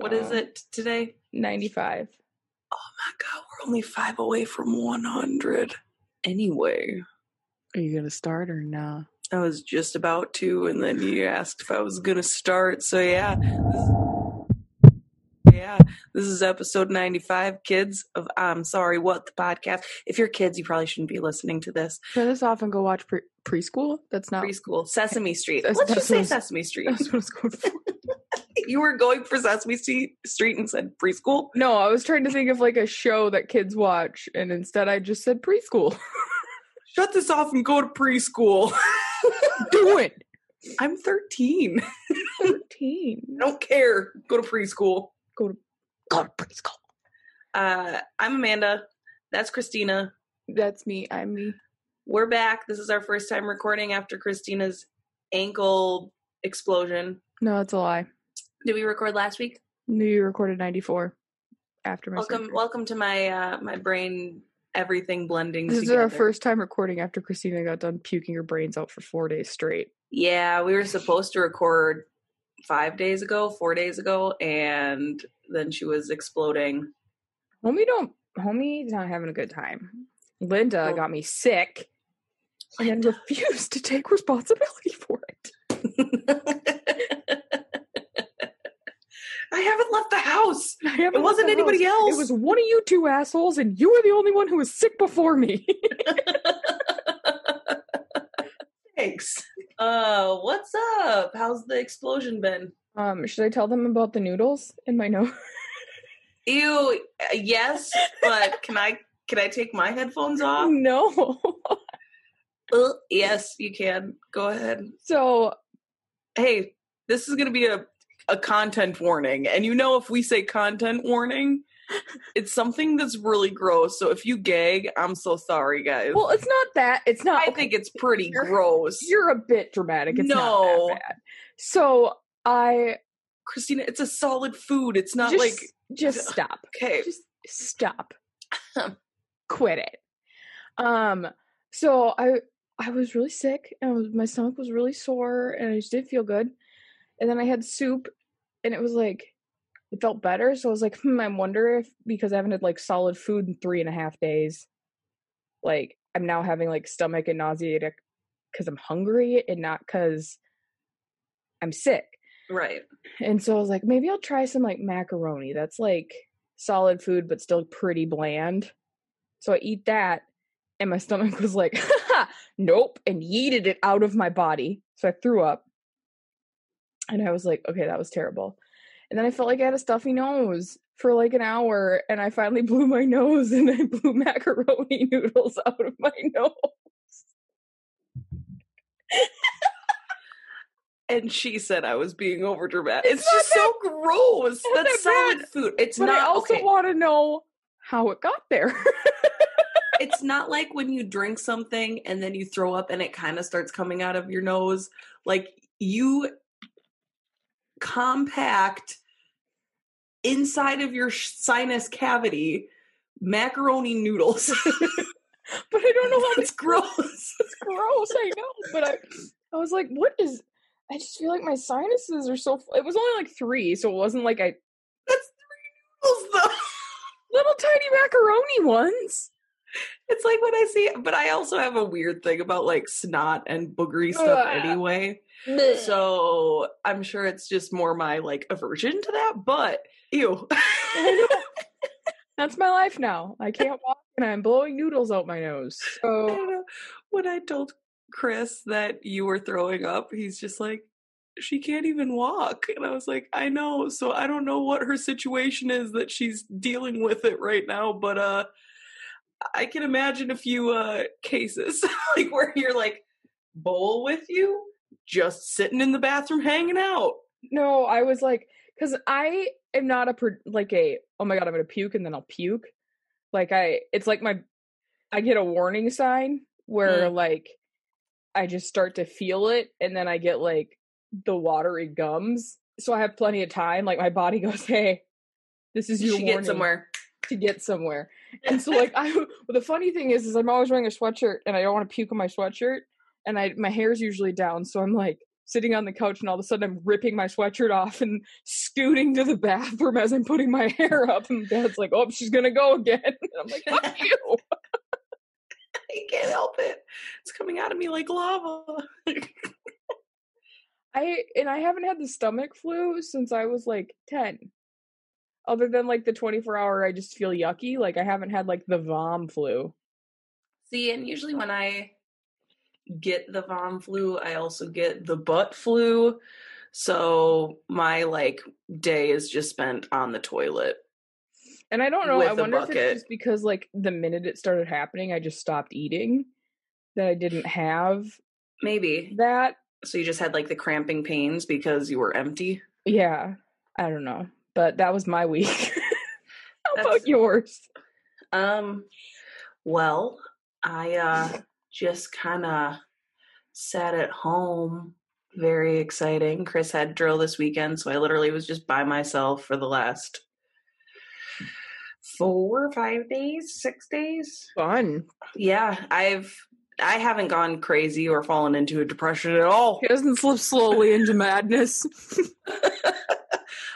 What is Uh, it today? 95. Oh my god, we're only five away from 100. Anyway, Are you gonna start or nah? I was just about to, and then you asked if I was gonna start. So yeah, yeah, this is episode 95, kids of I'm sorry, what the podcast. If you're kids, you probably shouldn't be listening to this. Turn this off and go watch pre- preschool. That's not. Preschool, Sesame Street. That's- Let's that's just say was- Sesame Street. That's what I was going for. You were going for Sesame Street Street and said preschool. No, I was trying to think of like a show that kids watch, and instead I just said preschool. Shut this off and go to preschool. Do it. I'm 13. 13. I don't care. Go to preschool. Go to go to preschool. Uh, I'm Amanda. That's Christina. That's me. I'm me. We're back. This is our first time recording after Christina's ankle explosion. No, that's a lie. Did we record last week? Knew you recorded 94 after my Welcome, surgery. welcome to my uh, my brain everything blending. This is our first time recording after Christina got done puking her brains out for four days straight. Yeah, we were supposed to record five days ago, four days ago, and then she was exploding. Homie don't homie's not having a good time. Linda Oh. got me sick and refused to take responsibility for it. I haven't left the house. It wasn't anybody house. else. It was one of you two assholes, and you were the only one who was sick before me. Thanks. Uh, what's up? How's the explosion been? um, should I tell them about the noodles in my nose? Ew. uh, Yes, but can I can I take my headphones off? no. Uh, yes, you can. Go ahead. so Hey, this is gonna be a a content warning, and you know if we say content warning, it's something that's really gross. So if you gag, I'm so sorry, guys. well, it's not that. It's not. I think it's pretty You're- gross. you're a bit dramatic. It's No. not that bad. So I Christina, it's a solid food. It's not just, like just stop. okay. Just stop. Quit it. Um. So I I was really sick and was, my stomach was really sore and I just didn't feel good. And then I had soup and it was like it felt better. So I was like, hmm, I wonder if because I haven't had like solid food in three and a half days, like I'm now having like stomach and nauseated because I'm hungry and not because I'm sick. Right. And so I was like, maybe I'll try some like macaroni. That's like solid food, but still pretty bland. So I eat that, and my stomach was like, nope, and yeeted it out of my body. So I threw up. And I was like, okay, that was terrible. And then I felt like I had a stuffy nose for like an hour, and I finally blew my nose and I blew macaroni noodles out of my nose. And she said I was being over dramatic. It's, It's not just so gross. That's that solid bad. food. It's But I also okay. want to know how it got there. it's not like when you drink something and then you throw up and it kind of starts coming out of your nose. Like you compact inside of your sinus cavity macaroni noodles. but I don't know how it's gross. it's gross. I know, but I, I was like, what is? I just feel like my sinuses are so. It was only like three, so it wasn't like I That's three noodles though. little tiny macaroni ones. It's like when I see, but I also have a weird thing about like snot and boogery stuff Ugh. anyway. So So I'm sure it's just more my like aversion to that. But ew. that's my life now. I can't walk, and I'm blowing noodles out my nose. So don't. When I told Chris that you were throwing up, he's just like, she can't even walk. And I was like, I know. So I don't know what her situation is that she's dealing with it right now, but uh I can imagine a few uh cases like where you're like bowl with you, just sitting in the bathroom hanging out. no, I was like, because I am not a like a. Oh my god, I'm gonna puke, and then I'll puke. Like I, it's like my, I get a warning sign where hmm. like, I just start to feel it, and then I get like the watery gums. So I have plenty of time. Like my body goes, "Hey, this is You your should warning get somewhere. to get somewhere." And so like I, well, the funny thing is, is I'm always wearing a sweatshirt, and I don't want to puke on my sweatshirt, and I my hair's usually down, so I'm like sitting on the couch, and all of a sudden I'm ripping my sweatshirt off and scooting to the bathroom as I'm putting my hair up. And Dad's like, "Oh, she's gonna go again." And I'm like, "Fuck you." I can't help it. It's coming out of me like lava. I and I haven't had the stomach flu since I was like 10. Other than like the 24 hour I just feel yucky, like I haven't had like the vom flu. See, and usually when I get the vom flu, I also get the butt flu. So my like day is just spent on the toilet. And I don't know, I wonder if it's just because like the minute it started happening, I just stopped eating that I didn't have Maybe. that. So you just had like the cramping pains because you were empty. Yeah, I don't know. But that was my week. How That's- about yours? Um well, I uh just kind of sat at home. Very exciting. Chris had drill this weekend, so I literally was just by myself for the last four, five days, six days. Fun. Yeah, I've I haven't gone crazy or fallen into a depression at all. He doesn't slip slowly into madness.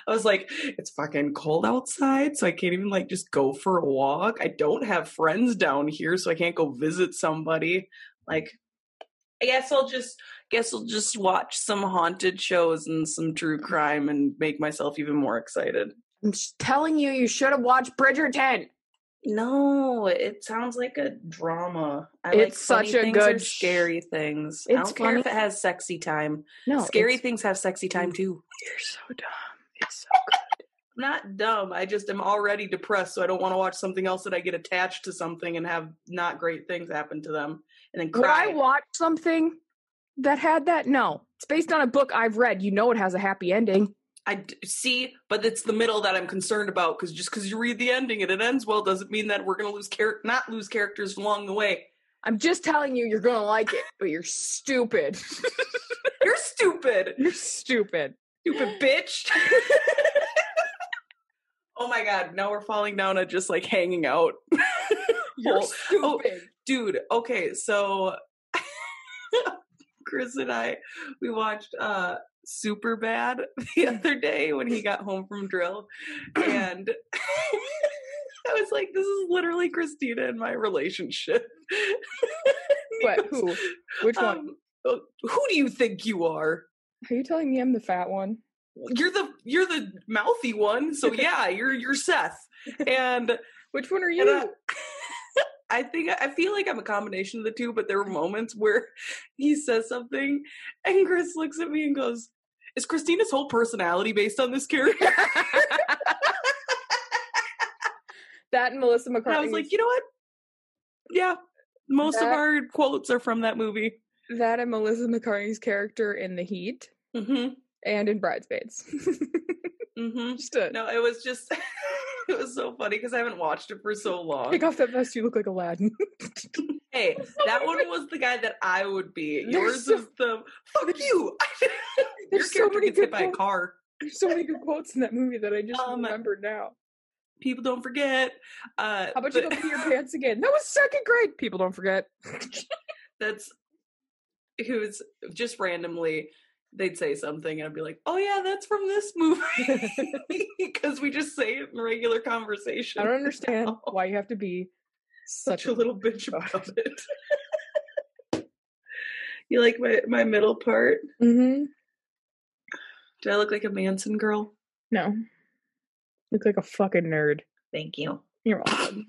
I was like, it's fucking cold outside, so I can't even like just go for a walk. I don't have friends down here, so I can't go visit somebody. Like, I guess I'll just guess I'll just watch some haunted shows and some true crime and make myself even more excited. I'm telling you, you should have watched Bridgerton. No, it sounds like a drama. I It's funny such a good scary things. I It's don't care if it has sexy time. No, scary things have sexy time too. You're so dumb. It's so good. I'm not dumb. I just am already depressed, so I don't want to watch something else that I get attached to something and have not great things happen to them and then cry. Would I watch something that had that? No. It's based on a book I've read. You know it has a happy ending. I d- see, but it's the middle that I'm concerned about because just because you read the ending and it ends well doesn't mean that we're gonna lose char- not lose characters along the way. I'm just telling you, you're gonna like it, but you're stupid. You're stupid, you're stupid. Stupid bitch. oh my god! Now we're falling down at just like hanging out. You're Oh, oh, stupid. dude okay so chris and i we watched uh super bad the other day when he got home from drill and i was like this is literally christina and my relationship What? goes, Who? Which one? um, uh, who do you think you are Are you telling me I'm the fat one? you're the you're the mouthy one so yeah you're you're seth and Which one are you? I, I think I feel like I'm a combination of the two, but there were moments where he says something and Chris looks at me and goes, Is Christina's whole personality based on this character? that and Melissa And McCarthy. I was like, you know what? Yeah. Most of our quotes are from that movie. that and Melissa McCarthy's character in The Heat Mm-hmm. and in Bridesmaids. Mm-hmm. just No, it was just it was so funny because I haven't watched it for so long. take off that vest, you look like Aladdin. Hey, that one was the guy that I would be. Yours so- is the fuck you. Your There's so many gets hit by a quotes. car. There's so many good quotes in that movie that I just Um, remembered now. People don't forget. Uh, How about you but- go pee your pants again? That was second grade. People don't forget. that's who's just randomly they'd say something and I'd be like, "Oh yeah, that's from this movie," because we just say it in regular conversation. I don't understand now. why you have to be Such such a little bitch about it. you like my my middle part? Mm-hmm. Do I look like a Manson girl? No. Look like a fucking nerd. Thank you. You're welcome.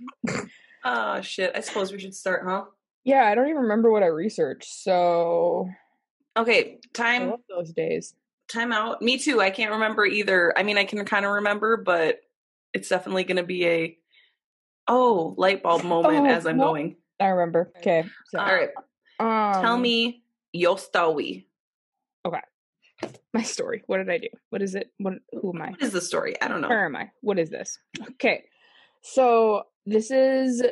Ah, shit. I suppose we should start, huh? yeah, I don't even remember what I researched, so Okay, time those days. time out. Me too. I can't remember either. I mean, I can kind of remember, but it's definitely going to be a oh light bulb moment Oh, as I'm going. I remember. Okay. So, All right, um, tell me your story. Okay. My story. What did I do? What is it? What? Who am I? What is the story? I don't know. Where am I? What is this? Okay. So this is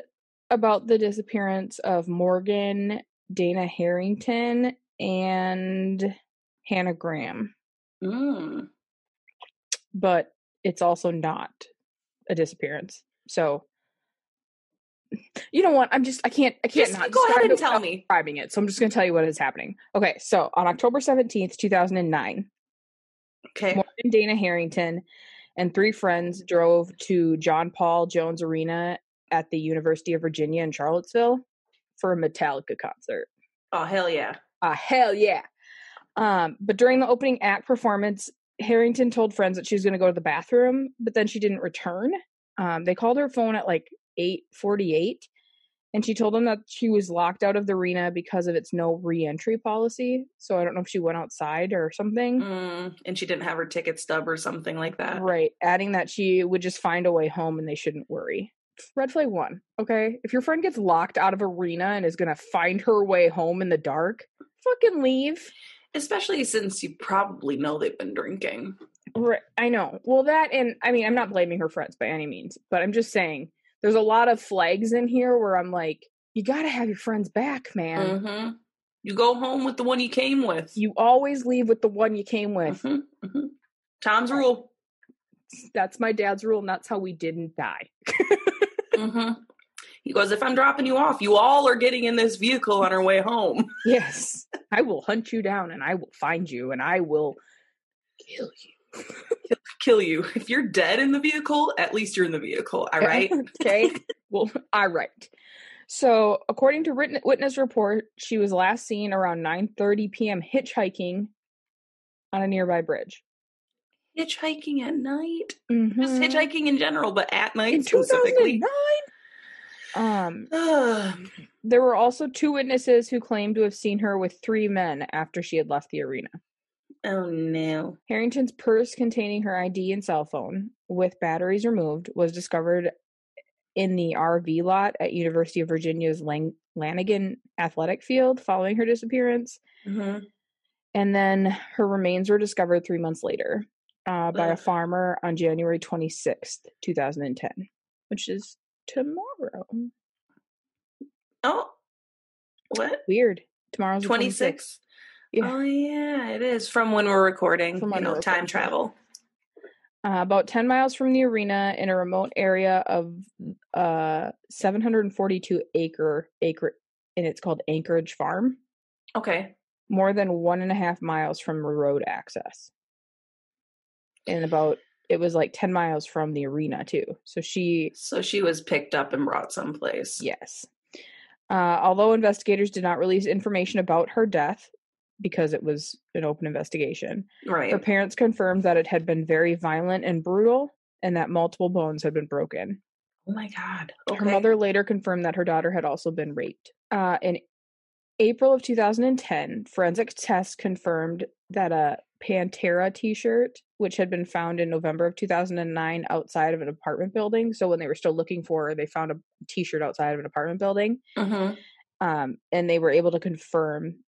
about the disappearance of Morgan, Dana Harrington, and Hannah Graham. Mm. But it's also not a disappearance. So you know what? I'm just I can't I can't Just not go ahead and tell me. describing it. So I'm just gonna tell you what is happening. Okay, so on October 17th, 2009, Okay. Morgan Dana Harrington and three friends drove to John Paul Jones Arena at the University of Virginia in Charlottesville for a Metallica concert. Oh hell yeah. Ah, hell yeah. Um, but during the opening act performance, Harrington told friends that she was going to go to the bathroom, but then she didn't return. Um, they called her phone at like 8:48, and she told them that she was locked out of the arena because of its no re-entry policy. So I don't know if she went outside or something. Mm, and she didn't have her ticket stub or something like that. Right, adding that she would just find a way home and they shouldn't worry. Red flag one, okay? If your friend gets locked out of arena and is gonna find her way home in the dark, fucking leave. Especially since you probably know they've been drinking. Right, I know. Well, that and I mean, I'm not blaming her friends by any means, but I'm just saying there's a lot of flags in here where I'm like, you gotta have your friends back, man. hmm You go home with the one you came with. You always leave with the one you came with. Mhm, mhm. Tom's rule. That's my dad's rule, and that's how we didn't die. He goes, if I'm dropping you off, you all are getting in this vehicle on our way home. Yes, I will hunt you down and I will find you and I will kill you. Kill you. If you're dead in the vehicle, at least you're in the vehicle. All right. okay. Well, all right. So, according to written, witness report, she was last seen around 9:30 p.m. hitchhiking on a nearby bridge. hitchhiking at night. Just Mhm. hitchhiking in general, but at night in specifically. 2009. Um, there were also two witnesses who claimed to have seen her with three men after she had left the arena. oh no. Harrington's purse containing her ID and cell phone, with batteries removed, was discovered in the RV lot at University of Virginia's Lang- Lannigan Athletic Field following her disappearance. hmm And then her remains were discovered three months later uh, by a farmer on January 26th, 2010, which is tomorrow. Oh, what? Weird. Tomorrow's 26? Yeah. Oh, yeah, it is from when we're recording. From you know, time recording. travel. Uh, about 10 miles from the arena in a remote area of uh 742 acre acre and it's called Anchorage Farm, Okay. more than one and a half miles from road access. And about it was like 10 miles from the arena too. So she So she was picked up and brought someplace. yes. Uh, although investigators did not release information about her death because it was an open investigation, Right. her parents confirmed that it had been very violent and brutal and that multiple bones had been broken. Oh my God. Okay. Her mother later confirmed that her daughter had also been raped. Uh, in April of 2010, forensic tests confirmed that a Pantera t shirt, which had been found in November of 2009 outside of an apartment building. So when they were still looking for her, they found a t shirt outside of an apartment building. Mhm. Um, and they were able to confirm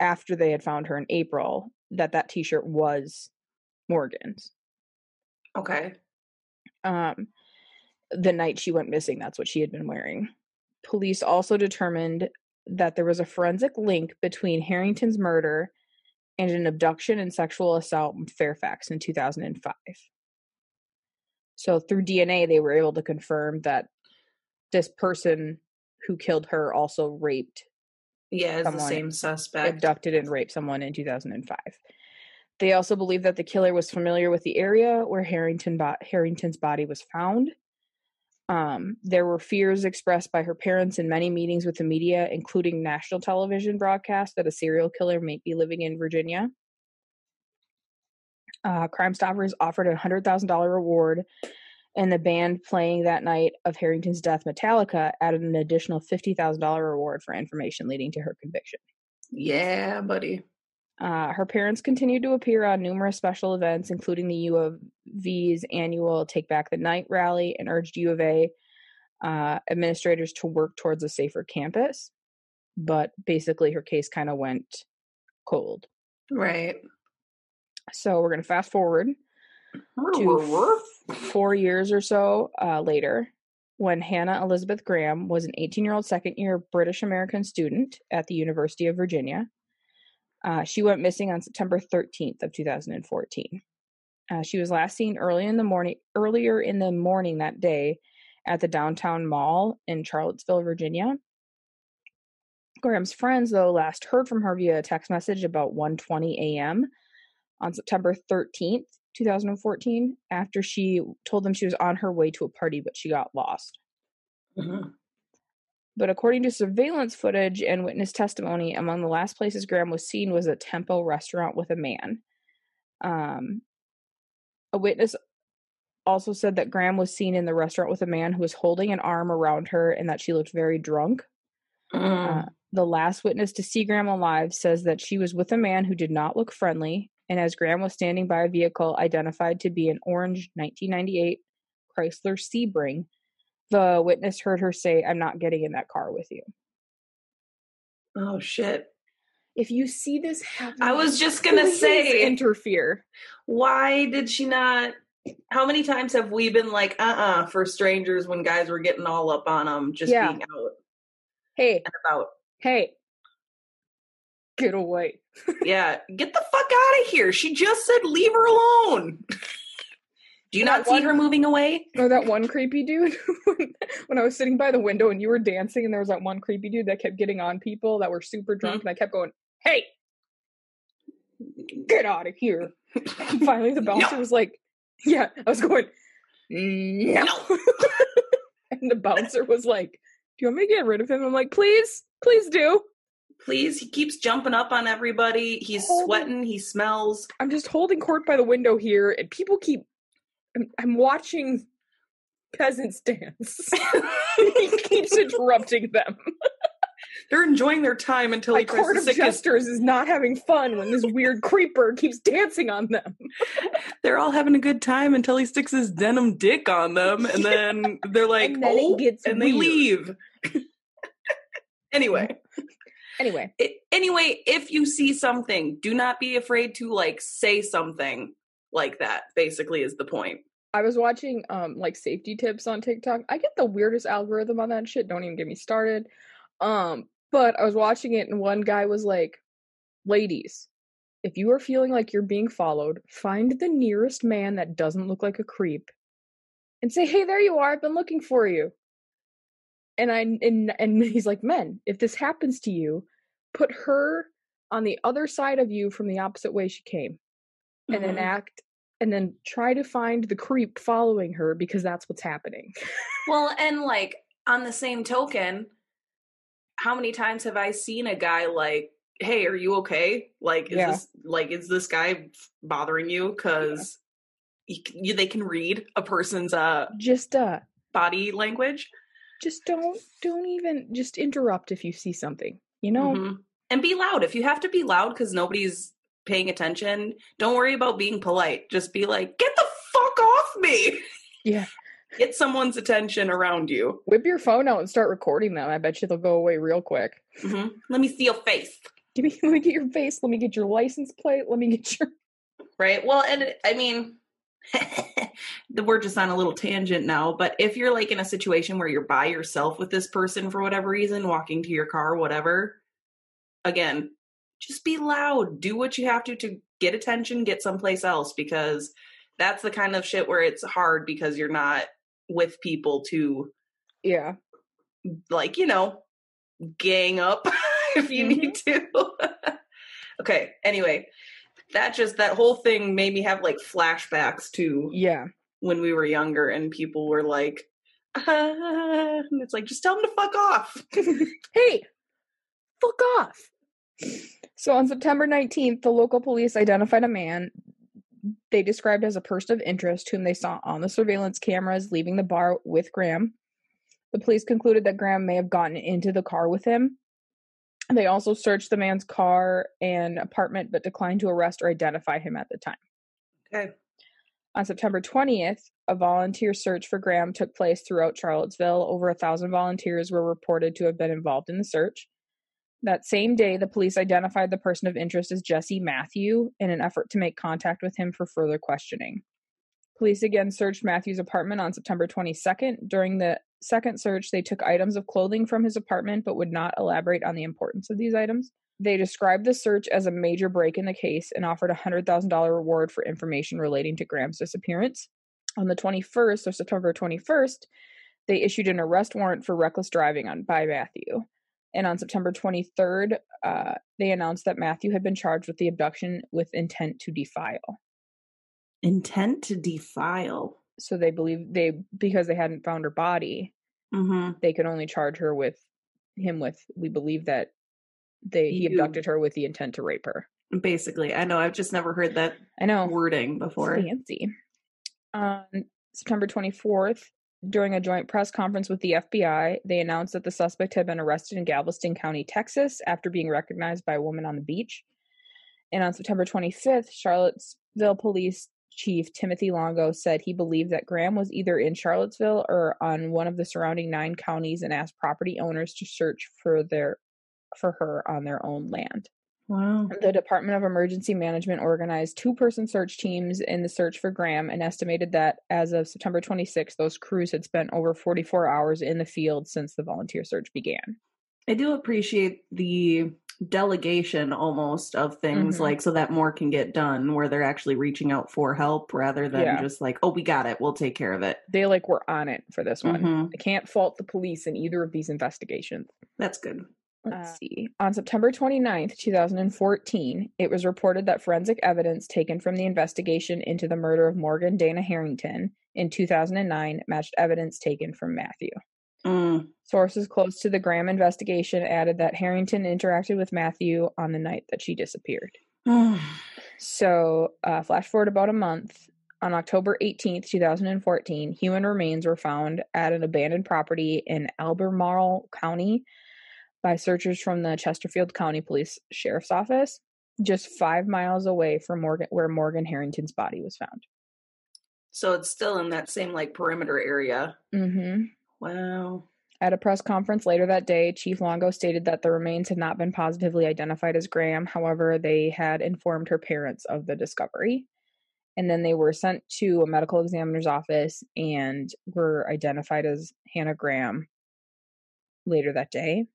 after they had found her in April that that t shirt was Morgan's. Okay. um, the night she went missing. That's what she had been wearing. Police also determined that there was a forensic link between Harrington's murder and an abduction and sexual assault in Fairfax in 2005. So through DNA, they were able to confirm that this person who killed her also raped Yeah, it's the same suspect. abducted and raped someone in 2005. They also believe that the killer was familiar with the area where Harrington bo- Harrington's body was found. Um, there were fears expressed by her parents in many meetings with the media, including national television broadcasts, that a serial killer may be living in Virginia. Uh, Crime Stoppers offered a hundred thousand dollar reward, and the band playing that night of Harrington's death, Metallica, added an additional fifty thousand dollar reward for information leading to her conviction. yeah, buddy. Uh, her parents continued to appear on numerous special events, including the U of V's annual Take Back the Night rally, and urged U of A uh, administrators to work towards a safer campus. But basically, her case kind of went cold. Right. So we're going to fast forward to f- four years or so uh, later when Hannah Elizabeth Graham was an 18 year old second year British American student at the University of Virginia. Uh, she went missing on September 13th of 2014. Uh, she was last seen early in the morning, earlier in the morning that day, at the downtown mall in Charlottesville, Virginia. Graham's friends, though, last heard from her via a text message about 1:20 a.m. on September 13th, 2014, after she told them she was on her way to a party, but she got lost. Mm-hmm. But according to surveillance footage and witness testimony, among the last places Graham was seen was a Tempo restaurant with a man. Um, a witness also said that Graham was seen in the restaurant with a man who was holding an arm around her and that she looked very drunk. Mm. Uh, the last witness to see Graham alive says that she was with a man who did not look friendly, and as Graham was standing by a vehicle identified to be an orange 1998 Chrysler Sebring, the witness heard her say, I'm not getting in that car with you. oh shit. If you see this happen, I was just gonna say, interfere. why did she not? How many times have we been like, uh uh for strangers when guys were getting all up on them, just Yeah. being out Hey, and about? hey, get away. Yeah, get the fuck out of here. She just said leave her alone. Do you That not see one- her moving away? Or that one creepy dude when, I was sitting by the window and you were dancing, and there was that one creepy dude that kept getting on people that were super hmm. drunk, and I kept going, "Hey, get out of here!" And finally, the bouncer No. was like, "Yeah," I was going, "No," and the bouncer was like, "Do you want me to get rid of him?" I'm like, "Please, please do." Please, he keeps jumping up on everybody. He's sweating. He smells. I'm just holding court by the window here, and people keep. I'm, I'm watching peasants dance. he keeps interrupting them. They're enjoying their time until My he court of jesters is not having fun when this weird creeper keeps dancing on them. They're all having a good time until he sticks his denim dick on them, and then they're like, And then "Oh," and they leave. anyway, Anyway, it, anyway, if you see something, do not be afraid to like say something like that. Basically, is the point. I was watching um like safety tips on TikTok. I get the weirdest algorithm on that shit. Don't even get me started. Um, but I was watching it and one guy was like, "Ladies, if you are feeling like you're being followed, find the nearest man that doesn't look like a creep and say, "Hey, there you are. I've been looking for you." And I and and he's like, "Men, if this happens to you, put her on the other side of you from the opposite way she came." And then Mhm. act and then try to find the creep following her because that's what's happening. Well, and like on the same token, how many times have I seen a guy like, "Hey, are you okay? Like, is Yeah. this like is this guy bothering you?" Because you, you, they can read a person's uh just uh body language. just don't don't even just interrupt if you see something. You know? Mhm. And be loud if you have to be loud because nobody's paying attention. Don't worry about being polite. Just be like, "Get the fuck off me!" Yeah. Get someone's attention around you. Whip your phone out and start recording them. I bet you they'll go away real quick. hmm Let me see your face. Give me let me get your face, let me get your license plate, let me get your right well and it- i mean we're just on a little tangent now but if you're like in a situation where you're by yourself with this person for whatever reason walking to your car whatever again just be loud do what you have to to get attention get someplace else because that's the kind of shit where it's hard because you're not with people to Yeah. like you know gang up if you need to okay anyway that just that whole thing made me have like flashbacks to Yeah. when we were younger and people were like ah, and it's like just tell them to fuck off hey, fuck off. So on September 19th, the local police identified a man they described as a person of interest whom they saw on the surveillance cameras leaving the bar with Graham. The police concluded that Graham may have gotten into the car with him. They also searched the man's car and apartment but declined to arrest or identify him at the time. okay On September 20th, a volunteer search for Graham took place throughout Charlottesville. Over a thousand volunteers were reported to have been involved in the search. That same day, the police identified the person of interest as Jesse Matthew in an effort to make contact with him for further questioning. Police again searched Matthew's apartment on September 22nd. During the second search, they took items of clothing from his apartment but would not elaborate on the importance of these items. They described the search as a major break in the case and offered a $100,000 reward for information relating to Graham's disappearance. On the 21st, or September 21st, they issued an arrest warrant for reckless driving on by Matthew. And on September 23rd, uh, they announced that Matthew had been charged with the abduction with intent to defile. Intent to defile. So they believe they because they hadn't found her body, Mm-hmm. they could only charge her with him with we believe that they he abducted her with the intent to rape her. Basically, I know I've just never heard that I know. wording It's before. fancy. On September 24th, during a joint press conference with the FBI, they announced that the suspect had been arrested in Galveston County, Texas, after being recognized by a woman on the beach. And on September 25th, Charlottesville Police Chief Timothy Longo said he believed that Graham was either in Charlottesville or on one of the surrounding nine counties and asked property owners to search for their for her on their own land. Wow. The Department of Emergency Management organized two person search teams in the search for Graham and estimated that as of September 26, those crews had spent over 44 hours in the field since the volunteer search began. I do appreciate the delegation almost of things Mhm. like so that more can get done where they're actually reaching out for help rather than Yeah. just like, oh, we got it, we'll take care of it. They like were on it for this one. Mhm. I can't fault the police in either of these investigations. That's good. Let's see. On September 29th, 2014, it was reported that forensic evidence taken from the investigation into the murder of Morgan Dana Harrington in 2009 matched evidence taken from Matthew. Mm. Sources close to the Graham investigation added that Harrington interacted with Matthew on the night that she disappeared. So, uh, flash forward about a month. On October 18th, 2014, human remains were found at an abandoned property in Albemarle County by searchers from the Chesterfield County Police Sheriff's Office, just five miles away from Morgan, where Morgan Harrington's body was found. so it's still in that same like perimeter area. Mm-hmm. Wow. At a press conference later that day, Chief Longo stated that the remains had not been positively identified as Graham. However, they had informed her parents of the discovery. And then they were sent to a medical examiner's office and were identified as Hannah Graham later that day.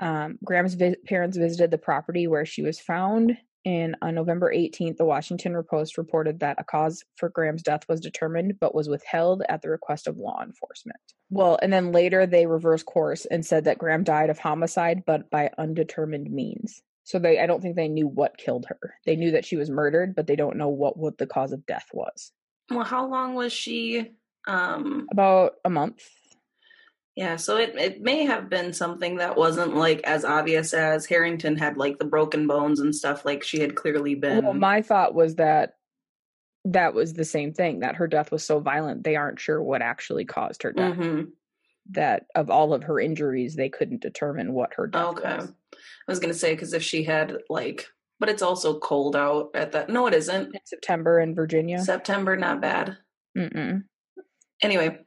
Um, Graham's vi- parents visited the property where she was found. And on November 18th, the Washington Post reported that a cause for Graham's death was determined, but was withheld at the request of law enforcement. Well, and then later they reversed course and said that Graham died of homicide, but by undetermined means. So they, I don't think they knew what killed her. They knew that she was murdered, but they don't know what what the cause of death was. Well, how long was she? Um, About a month. Yeah, so it it may have been something that wasn't like as obvious as Harrington had like the broken bones and stuff. Like she had clearly been. Well, my thought was that that was the same thing that her death was so violent they aren't sure what actually caused her death. Mhm. That of all of her injuries, they couldn't determine what her death Okay. was. I was gonna say because if she had like, but it's also cold out at that. No, it isn't. In September in Virginia. September, not bad. Mm-mm. Anyway,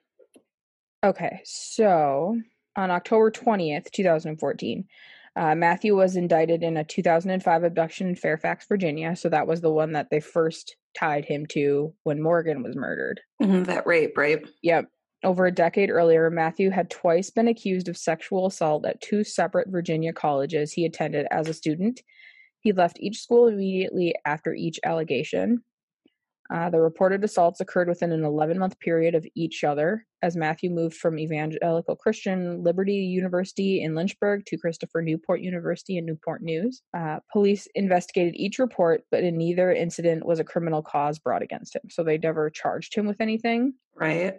Okay, so on October 20th, 2014, uh, Matthew was indicted in a 2005 abduction in Fairfax, Virginia. So that was the one that they first tied him to when Morgan was murdered. mhm, that rape, right? Yep. Over a decade earlier, Matthew had twice been accused of sexual assault at two separate Virginia colleges he attended as a student. He left each school immediately after each allegation. Uh, the reported assaults occurred within an 11 month period of each other as Matthew moved from Evangelical Christian Liberty University in Lynchburg to Christopher Newport University in Newport News. Uh, police investigated each report, but in neither incident was a criminal cause brought against him. So they never charged him with anything Right.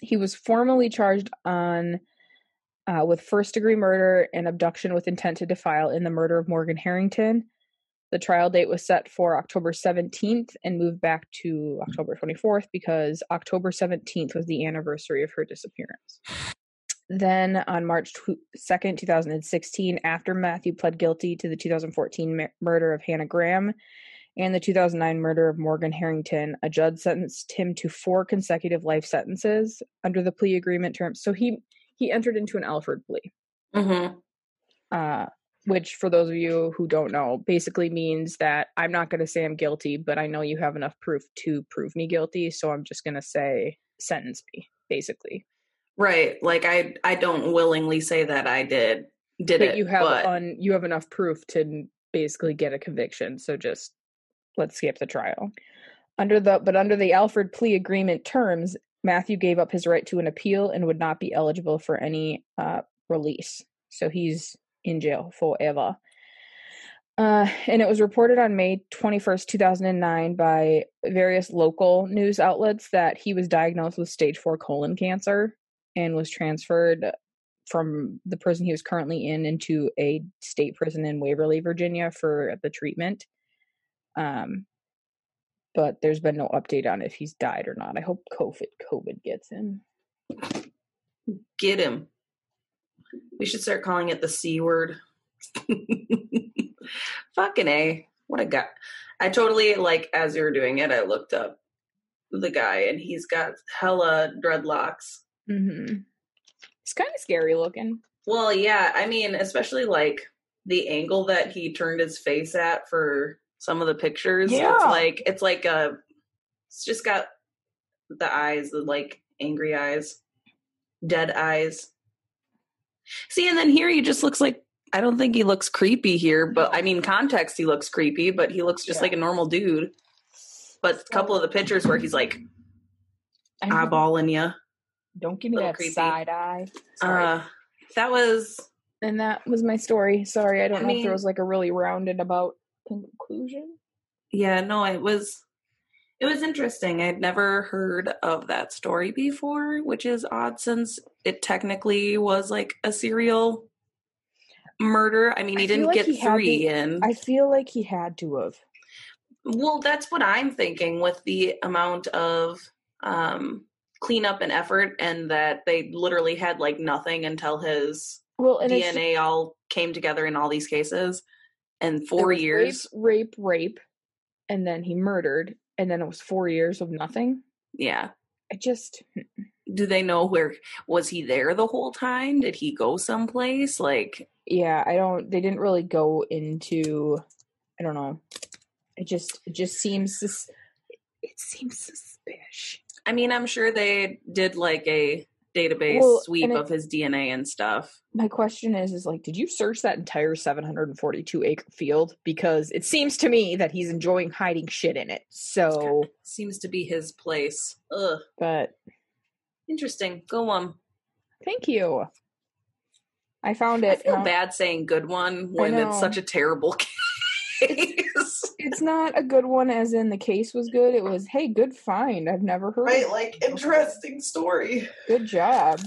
he was formally charged on uh, with first degree murder and abduction with intent to defile in the murder of Morgan Harrington. The trial date was set for October 17th and moved back to October 24th because October 17th was the anniversary of her disappearance. Then on March 2nd, 2016, after Matthew pled guilty to the 2014 mur- murder of Hannah Graham and the 2009 murder of Morgan Harrington, a judge sentenced him to four consecutive life sentences under the plea agreement terms. So he he entered into an Alford plea, Mm-hmm. uh, which, for those of you who don't know, basically means that I'm not going to say I'm guilty, but I know you have enough proof to prove me guilty, so I'm just going to say sentence me, basically. Right. Like I, I don't willingly say that I did did But it. you have but on you have enough proof to basically get a conviction, so just let's skip the trial. Under the but under the Alford plea agreement terms, Matthew gave up his right to an appeal and would not be eligible for any uh, release. So he's in jail forever. Uh, and it was reported on May 21st, 2009, by various local news outlets that he was diagnosed with stage four colon cancer and was transferred from the prison he was currently in into a state prison in Waverly, Virginia for the treatment. Um, but there's been no update on if he's died or not. I hope COVID COVID gets him. Get him. We should start calling it the C word. Fucking A. What a guy. I totally, like, as you were doing it, I looked up the guy and he's got hella dreadlocks. Mm-hmm. It's kind of scary looking. Well, yeah. I mean, especially like the angle that he turned his face at for some of the pictures. Yeah. It's like, it's like a, it's just got the eyes, the like angry eyes, dead eyes. See, and then here he just looks like I don't think he looks creepy here, but I mean context he looks creepy, but he looks just Yeah. like a normal dude. But a couple of the pictures where he's like eyeballing you. Don't give me that creepy. side eye. Sorry. Uh that was and that was my story. Sorry, I don't I know if there was like a really rounded about conclusion. yeah, no, it was it was interesting. I'd never heard of that story before, which is odd since it technically was like a serial murder. I mean, he didn't like get he three the- in. I feel like he had to have. Well, that's what I'm thinking with the amount of um, cleanup and effort, and that they literally had like nothing until his Well, DNA all came together in all these cases. And four years, rape, rape, rape, and then he murdered, and then it was four years of nothing. yeah. I just hmm. Do they know where was he there the whole time? Did he go someplace? Like, yeah i don't they didn't really go into i don't know it just it just seems sus- it seems suspicious I mean, I'm sure they did like a database Well, sweep it- of his DNA and stuff. my question is is like did you search that entire 742 acre field because it seems to me that he's enjoying hiding shit in it so Seems to be his place. Ugh, but interesting. Go on. thank you i found it. I it feel uh, bad saying good one when it's such a terrible case. It's not a good one as in the case was good it was hey good find i've never heard Right, like interesting story. Good job.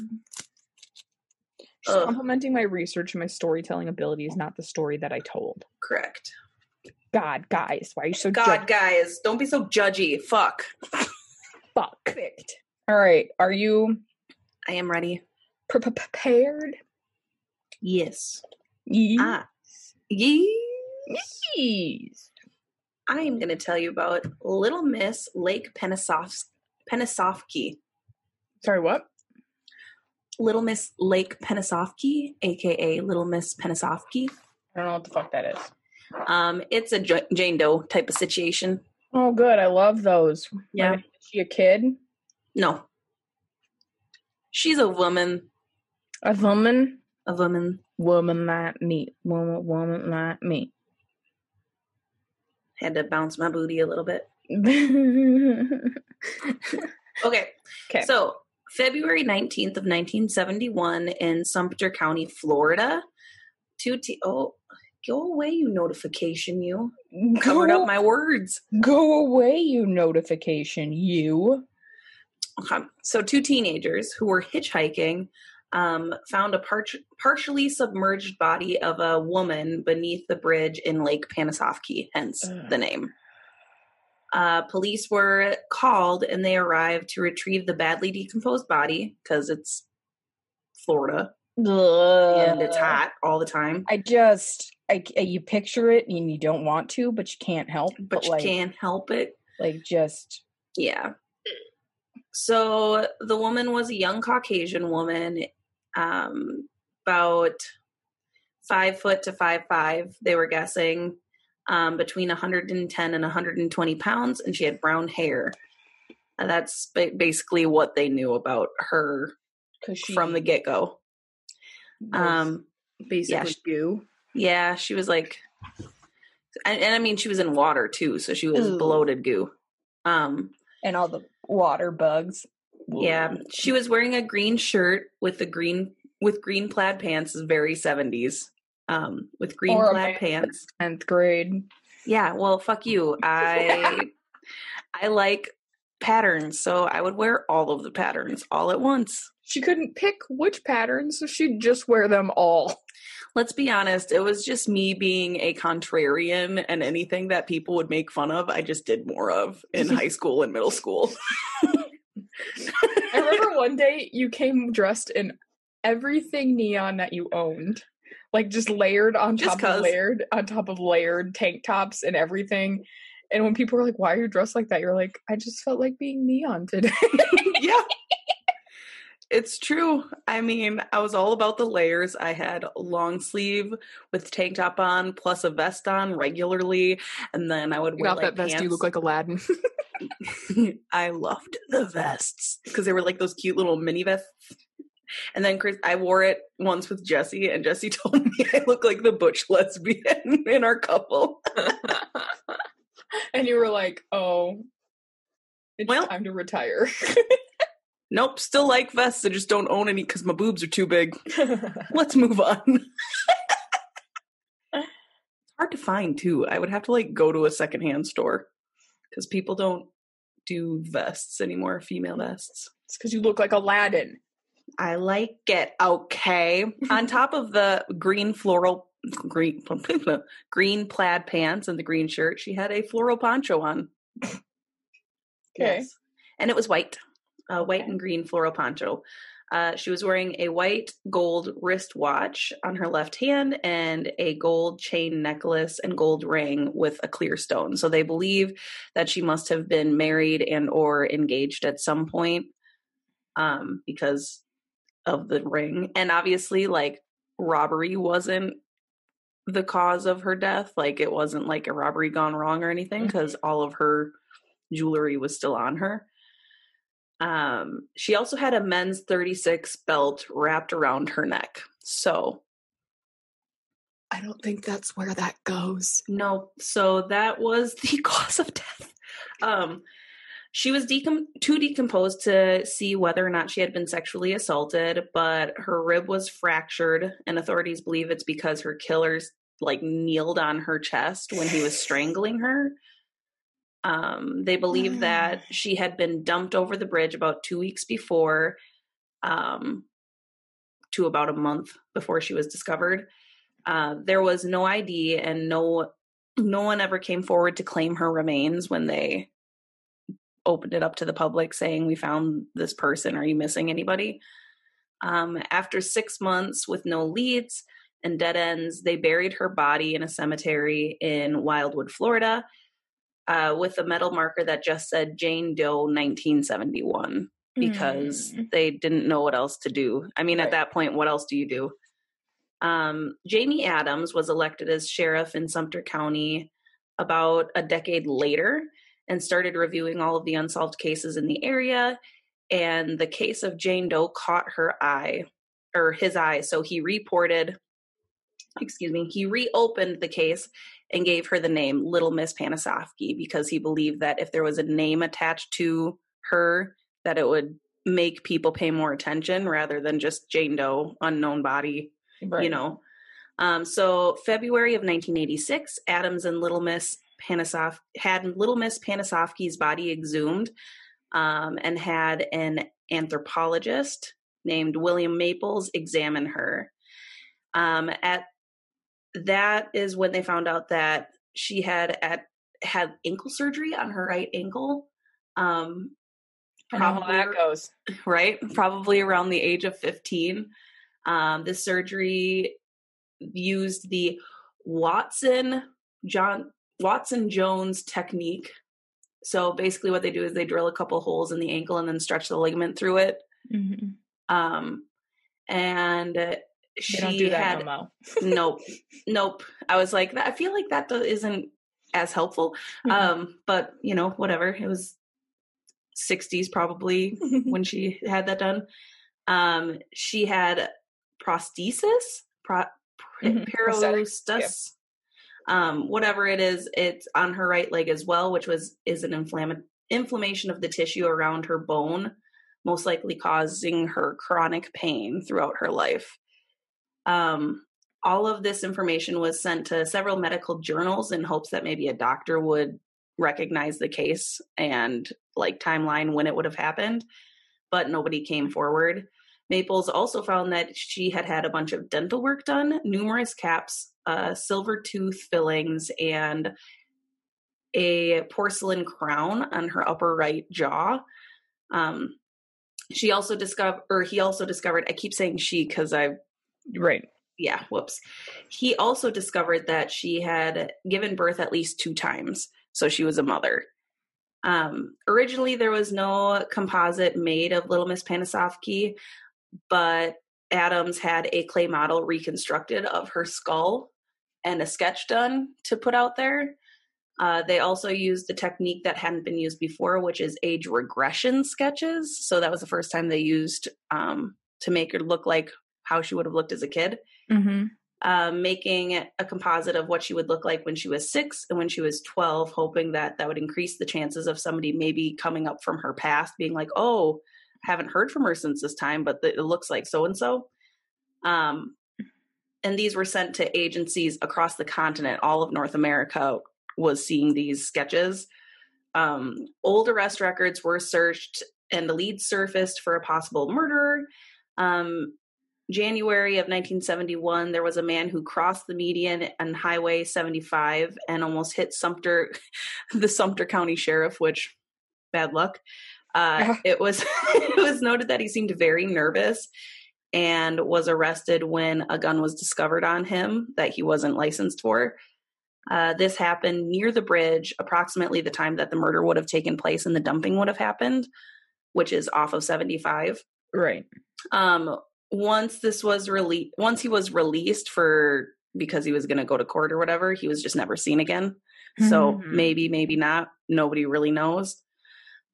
Ugh. complimenting my research and my storytelling ability is not the story that I told. Correct. God, guys, why are you so God, guys, don't be so judgy. Fuck. fuck? All right, are you I am ready. pre- pre- prepared? Yes. Yes. Ah. Yes. Yes. I am going to tell you about Little Miss Lake Panasoffkee. Sorry, what? Little Miss Lake Panasoffkee, aka Little Miss Panasoffkee. I don't know what the fuck that is. Um, it's a J- Jane Doe type of situation. Oh, good. I love those. Yeah. Is she a kid? No. She's a woman. A woman? A woman. Woman like me. Woman, woman like me. Had to bounce my booty a little bit. Okay. Okay. So, February 19th of 1971 in Sumter County, Florida. Two t- oh, go away, you notification, you. Covered up my words. Go away, you notification, you. Okay. So, two teenagers who were hitchhiking um, found a par- partially submerged body of a woman beneath the bridge in Lake Panasoffkee, hence Ugh. the name. Uh, police were called and they arrived to retrieve the badly decomposed body because it's Florida and it's hot all the time. I just, I, you picture it and you don't want to, but you can't help. But you like, can't help it. like just Yeah. So the woman was a young Caucasian woman, um, about five foot to five five. They were guessing um, between 110 and 120 pounds, and she had brown hair. And that's basically what they knew about her she from the get go. Um, basically yeah, you. yeah, she was like, and, and I mean, she was in water too, so she was Ooh. bloated goo. Um, and all the water bugs. Yeah, she was wearing a green shirt with the green with green plaid pants. Is very seventies. Um, with green Or plaid pants. Tenth grade. Yeah, well, fuck you. I I like patterns, so I would wear all of the patterns all at once. She couldn't pick which patterns, so she'd just wear them all. Let's be honest, it was just me being a contrarian and anything that people would make fun of, I just did more of in high school and middle school. I remember one day you came dressed in everything neon that you owned. Like just layered on top of layered on top of layered tank tops and everything. And when people were like, Why are you dressed like that? You're like, I just felt like being neon today. yeah. It's true. I mean, I was all about the layers. I had long sleeve with tank top on, plus a vest on regularly, and then I would You wear got like that vest, you look like Aladdin. I loved the vests because they were like those cute little mini vests. And then Chris, I wore it once with Jesse, and Jesse told me I look like the butch lesbian in our couple. and you were like, Oh, it's Well- time to retire. Nope, still like vests. I just don't own any because my boobs are too big. Let's move on. it's hard to find too. I would have to like go to a secondhand store because people don't do vests anymore, female vests. it's because you look like Aladdin. I like it. Okay. On top of the green floral green green plaid pants and the green shirt, she had a floral poncho on. Okay. And it was white. A white Okay. and green floral poncho. Uh, she was wearing a white gold wristwatch on her left hand and a gold chain necklace and gold ring with a clear stone. So they believe that she must have been married and or engaged at some point um, because of the ring. And obviously, like robbery wasn't the cause of her death. Like it wasn't like a robbery gone wrong or anything because all of her jewelry was still on her. Um, she also had a men's 36 belt wrapped around her neck. So, I don't think that's where that goes. no, so that was the cause of death. Um, she was decom- too decomposed to see whether or not she had been sexually assaulted, but her rib was fractured, and authorities believe it's because her killers like kneeled on her chest when he was strangling her. Um, they believe that she had been dumped over the bridge about two weeks before, um, to about a month before she was discovered. Uh, there was no ID, and no no one ever came forward to claim her remains when they opened it up to the public, saying, "We found this person. Are you missing anybody?" Um, after six months with no leads and dead ends, they buried her body in a cemetery in Wildwood, Florida uh, with a metal marker that just said Jane Doe 1971 because Mm. they didn't know what else to do. I mean, Right. at that point, what else do you do? Um, Jamie Adams was elected as sheriff in Sumter County about a decade later and started reviewing all of the unsolved cases in the area. And the case of Jane Doe caught her eye or his eye. So he reported, excuse me, he reopened the case and gave her the name Little Miss Panasoffkee because he believed that if there was a name attached to her, that it would make people pay more attention rather than just Jane Doe, unknown body, Right. you know. Um, so February of 1986, Adams and Little Miss Panasof had Little Miss Panasoffkee's body exhumed um, and had an anthropologist named William Maples examine her. Um, at that is when they found out that she had at had ankle surgery on her right ankle. Um, know how probably- that goes. right? Probably around the age of 15. Um, this surgery used the Watson John Watson Jones technique. So basically, what they do is they drill a couple holes in the ankle and then stretch the ligament through it. Mm-hmm. Um, and uh, They she don't do that had no nope, nope. I was like, I feel like that isn't as helpful. Mhm. Um, but you know, whatever. It was 60s probably when she had that done. Um, she had prosthesis, pro, Mhm, prosthetics, parostus, um, whatever it is. It's on her right leg as well, which was is an inflamm- inflammation of the tissue around her bone. most likely causing her chronic pain throughout her life. Um, all of this information was sent to several medical journals in hopes that maybe a doctor would recognize the case and like timeline when it would have happened, but nobody came forward. Maples also found that she had had a bunch of dental work done, numerous caps, uh, silver tooth fillings, and a porcelain crown on her upper right jaw. Um, she also discovered, or he also discovered, I keep saying she because I, right. Yeah, whoops. He also discovered that she had given birth at least two times, so she was a mother. Um, originally, there was no composite made of Little Miss Panasoffkee, but Adams had a clay model reconstructed of her skull and a sketch done to put out there. Uh, they also used a technique that hadn't been used before, which is age regression sketches. So that was the first time they used um, to make her look like how she would have looked as a kid. Mm-hmm. Um, making a composite of what she would look like when she was six and when she was 12, hoping that that would increase the chances of somebody maybe coming up from her past being like, oh, I haven't heard from her since this time, but it looks like so and so. Um, and these were sent to agencies across the continent. All of North America was seeing these sketches. Um, old arrest records were searched, and the lead surfaced for a possible murderer. Um, January of 1971, there was a man who crossed the median on Highway 75 and almost hit Sumter, the Sumter County Sheriff, which bad luck. Uh, it was it was noted that he seemed very nervous and was arrested when a gun was discovered on him that he wasn't licensed for. Uh, this happened near the bridge, approximately the time that the murder would have taken place and the dumping would have happened, which is off of 75. Right. Um, once this was released, once he was released for because he was going to go to court or whatever, he was just never seen again. So mm-hmm. maybe, maybe not. Nobody really knows.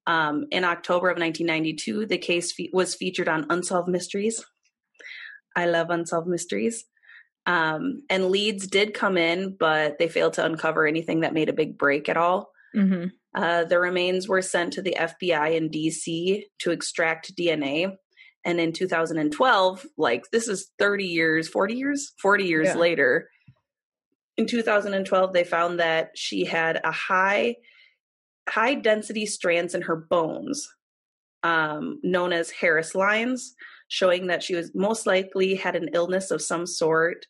Um, in October of 1992, the case fe- was featured on Unsolved Mysteries. I love Unsolved Mysteries. Um, and leads did come in, but they failed to uncover anything that made a big break at all. Mm-hmm. Uh, the remains were sent to the FBI in DC to extract DNA. And in 2012, like this is 30 years, 40 years, 40 years yeah. later, in 2012, they found that she had a high, high density strands in her bones, um, known as Harris lines, showing that she was most likely had an illness of some sort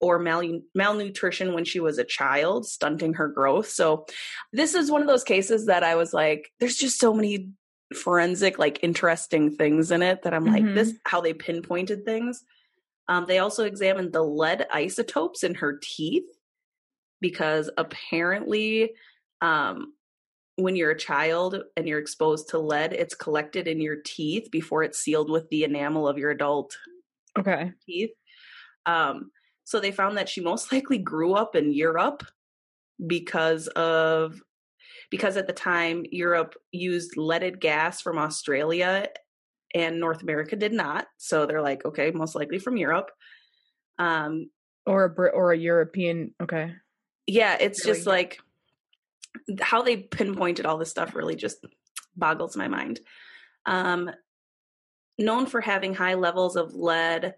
or mal- malnutrition when she was a child, stunting her growth. So, this is one of those cases that I was like, there's just so many forensic like interesting things in it that I'm like mm-hmm. this how they pinpointed things. Um, they also examined the lead isotopes in her teeth because apparently um, when you're a child and you're exposed to lead, it's collected in your teeth before it's sealed with the enamel of your adult okay teeth. Um, so they found that she most likely grew up in Europe because of because at the time Europe used leaded gas from Australia and North America did not. So they're like, okay, most likely from Europe. Um, or a Brit or a European. Okay. Yeah, it's really? just like how they pinpointed all this stuff really just boggles my mind. Um, known for having high levels of lead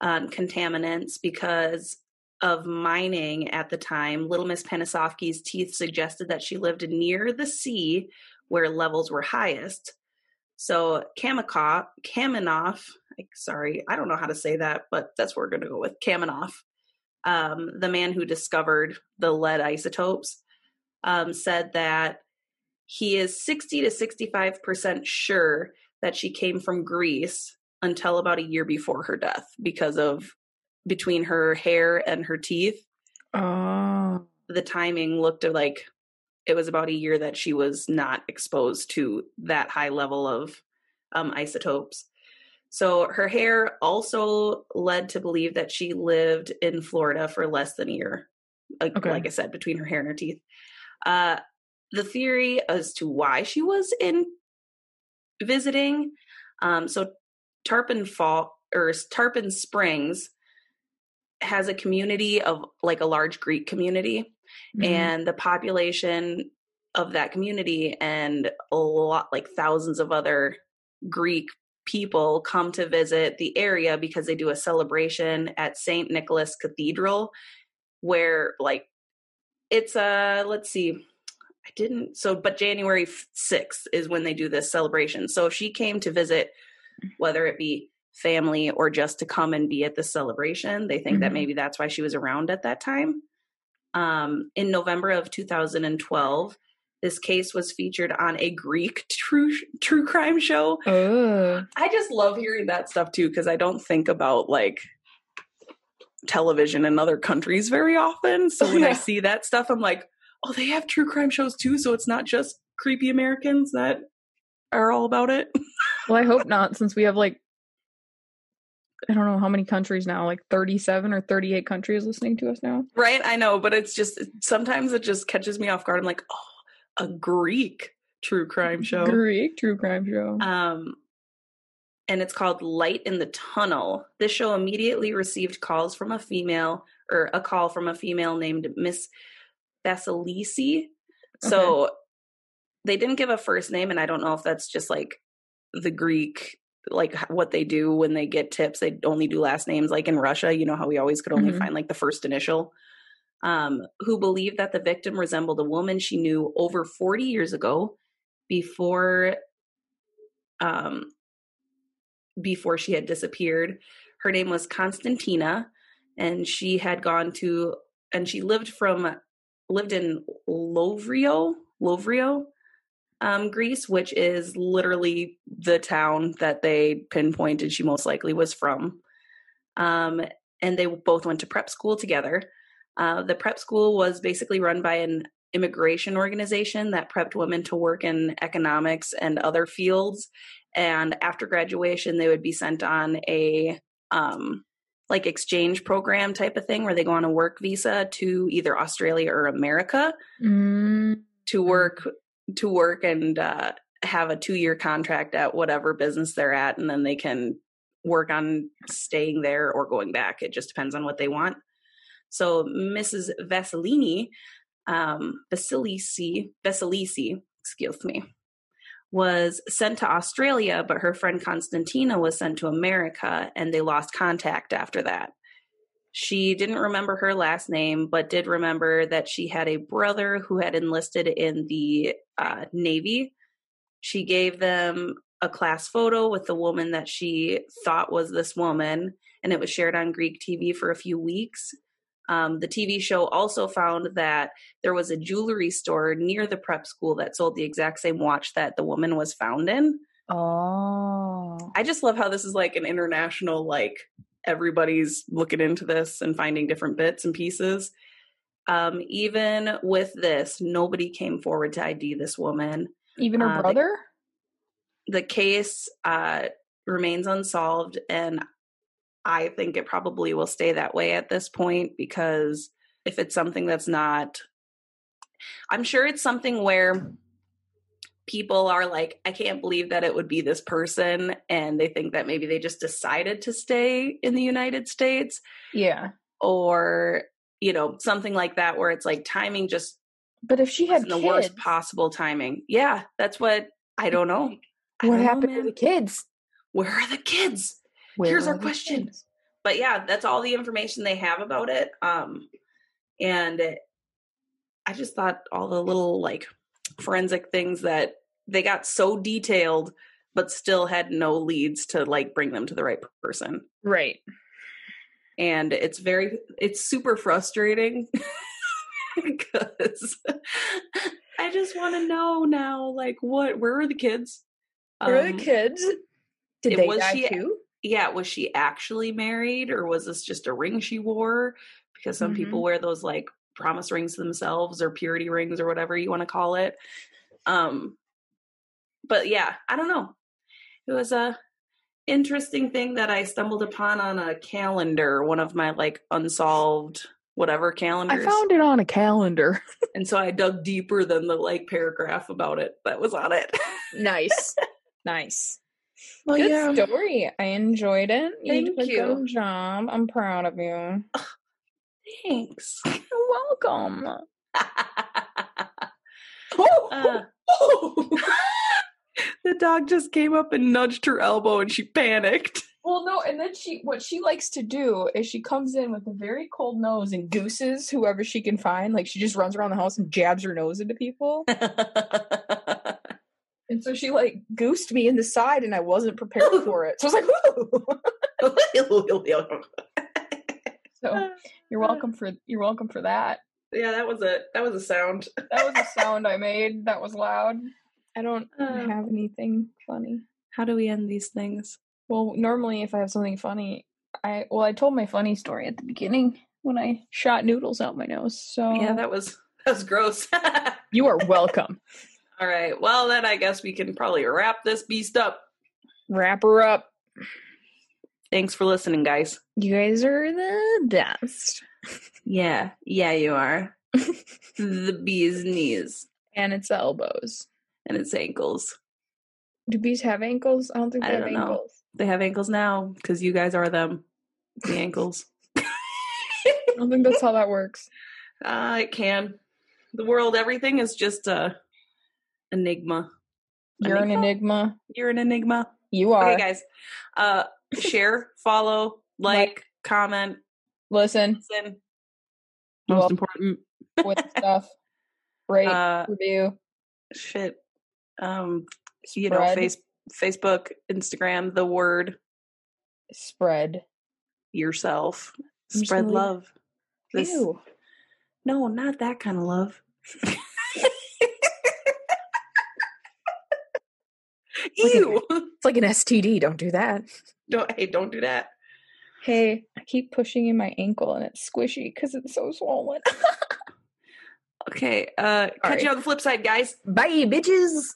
um, contaminants because of mining at the time, Little Miss Panasoffkee's teeth suggested that she lived near the sea where levels were highest. So Kamikoff, Kaminoff, sorry, I don't know how to say that, but that's what we're going to go with. Kaminoff, um, the man who discovered the lead isotopes, um, said that he is 60 to 65% sure that she came from Greece until about a year before her death because of between her hair and her teeth. Oh. The timing looked like it was about a year that she was not exposed to that high level of um, isotopes. So her hair also led to believe that she lived in Florida for less than a year. Like, okay. like I said, between her hair and her teeth. Uh, the theory as to why she was in visiting. Um, so Tarpon Fall or Tarpon Springs has a community of like a large Greek community, mm-hmm. and the population of that community and a lot like thousands of other Greek people come to visit the area because they do a celebration at St. Nicholas Cathedral where like it's a uh, let's see I didn't so but January 6th is when they do this celebration. So if she came to visit whether it be family or just to come and be at the celebration, they think mm-hmm. that maybe that's why she was around at that time. Um in November of 2012 this case was featured on a Greek true true crime show. Oh. I just love hearing that stuff too because I don't think about like television in other countries very often. So when yeah. I see that stuff, I'm like, oh, they have true crime shows too. So it's not just creepy Americans that are all about it. well, I hope not, since we have like I don't know how many countries now, like 37 or 38 countries listening to us now. Right, I know, but it's just sometimes it just catches me off guard. I'm like, oh, a Greek true crime show. Greek true crime show. Um, and it's called Light in the Tunnel. This show immediately received calls from a female, or a call from a female named Miss Vasilisi. Okay. So they didn't give a first name, and I don't know if that's just like the Greek, like what they do when they get tips. They only do last names, like in Russia. You know how we always could only mm-hmm. find like the first initial um, who believed that the victim resembled a woman she knew over 40 years ago before um, before she had disappeared. Her name was Constantina, and she had gone to and she lived from lived in Lovrio, Lovrio, um, Greece, which is literally the town that they pinpointed she most likely was from. Um, and they both went to prep school together. Uh, the prep school was basically run by an immigration organization that prepped women to work in economics and other fields. And after graduation, they would be sent on a um, like exchange program type of thing where they go on a work visa to either Australia or America mm. to work to work and uh, have a two year contract at whatever business they're at, and then they can work on staying there or going back. It just depends on what they want. So Mrs. Vasilini, um, Vasilisi, Vasilisi, excuse me, was sent to Australia, but her friend Constantina was sent to America, and they lost contact after that. She didn't remember her last name, but did remember that she had a brother who had enlisted in the uh, Navy. She gave them a class photo with the woman that she thought was this woman, and it was shared on Greek TV for a few weeks. Um, the TV show also found that there was a jewelry store near the prep school that sold the exact same watch that the woman was found in. Oh. I just love how this is like an international, like, everybody's looking into this and finding different bits and pieces. Um, even with this, nobody came forward to ID this woman. Even her uh, brother? The, the case uh, remains unsolved, and I think it probably will stay that way at this point because if it's something that's not, I'm sure it's something where people are like, I can't believe that it would be this person. And they think that maybe they just decided to stay in the United States. Yeah. Or, you know, something like that where it's like timing just. But if she had the worst possible timing. Yeah. That's what I don't know. What don't happened know, to the kids? Where are the kids? Where Here's our question. Kids? But yeah, that's all the information they have about it. Um, and it, I just thought all the little like forensic things that they got so detailed, but still had no leads to like bring them to the right person. Right. And it's very, it's super frustrating because I just want to know now, like, what, where are the kids? Where um, are the kids? Did they was die she, too? yeah, was she actually married or was this just a ring she wore? Because some mm-hmm. people wear those like promise rings themselves or purity rings or whatever you want to call it. Um but yeah, I don't know. It was a interesting thing that I stumbled upon on a calendar, one of my like unsolved whatever calendars. I found it on a calendar. and so I dug deeper than the like paragraph about it that was on it. nice. Nice. Well, good yeah. story. I enjoyed it. You Thank did a you. good job. I'm proud of you. Thanks. You're welcome. uh, the dog just came up and nudged her elbow and she panicked. Well, no, and then she what she likes to do is she comes in with a very cold nose and gooses whoever she can find. Like she just runs around the house and jabs her nose into people. and so she like goosed me in the side and I wasn't prepared for it. So I was like, so you're welcome for you're welcome for that. Yeah, that was a that was a sound. That was a sound I made. That was loud. I don't Uh. have anything funny. How do we end these things? Well, normally if I have something funny, I well I told my funny story at the beginning when I shot noodles out my nose. So Yeah, that was that was gross. you are welcome. All right. Well, then I guess we can probably wrap this beast up. Wrap her up. Thanks for listening, guys. You guys are the best. Yeah, yeah, you are. the bee's knees And it's elbows. and its ankles. Do bees have ankles? I don't think I they have don't know. ankles. They have ankles now because you guys are them. The ankles. I don't think that's how that works. Uh, it can. The world, everything is just a enigma. You're an enigma. You're an enigma. You are. Okay, guys. Uh, share, follow, like, Like. comment, Listen listen. Well- Most important. with stuff. Rate, Uh, review, shit. Um, you know, face, Facebook, Instagram, the word spread. yourself. I'm Spread gonna leave it. love. This, no, not that kind of love. Ew. It's like an STD. Don't do that. Don't hey, don't do that. Hey, I keep pushing in my ankle and it's squishy because it's so swollen. Okay. Uh catch Alright. you on the flip side, guys. Bye, bitches.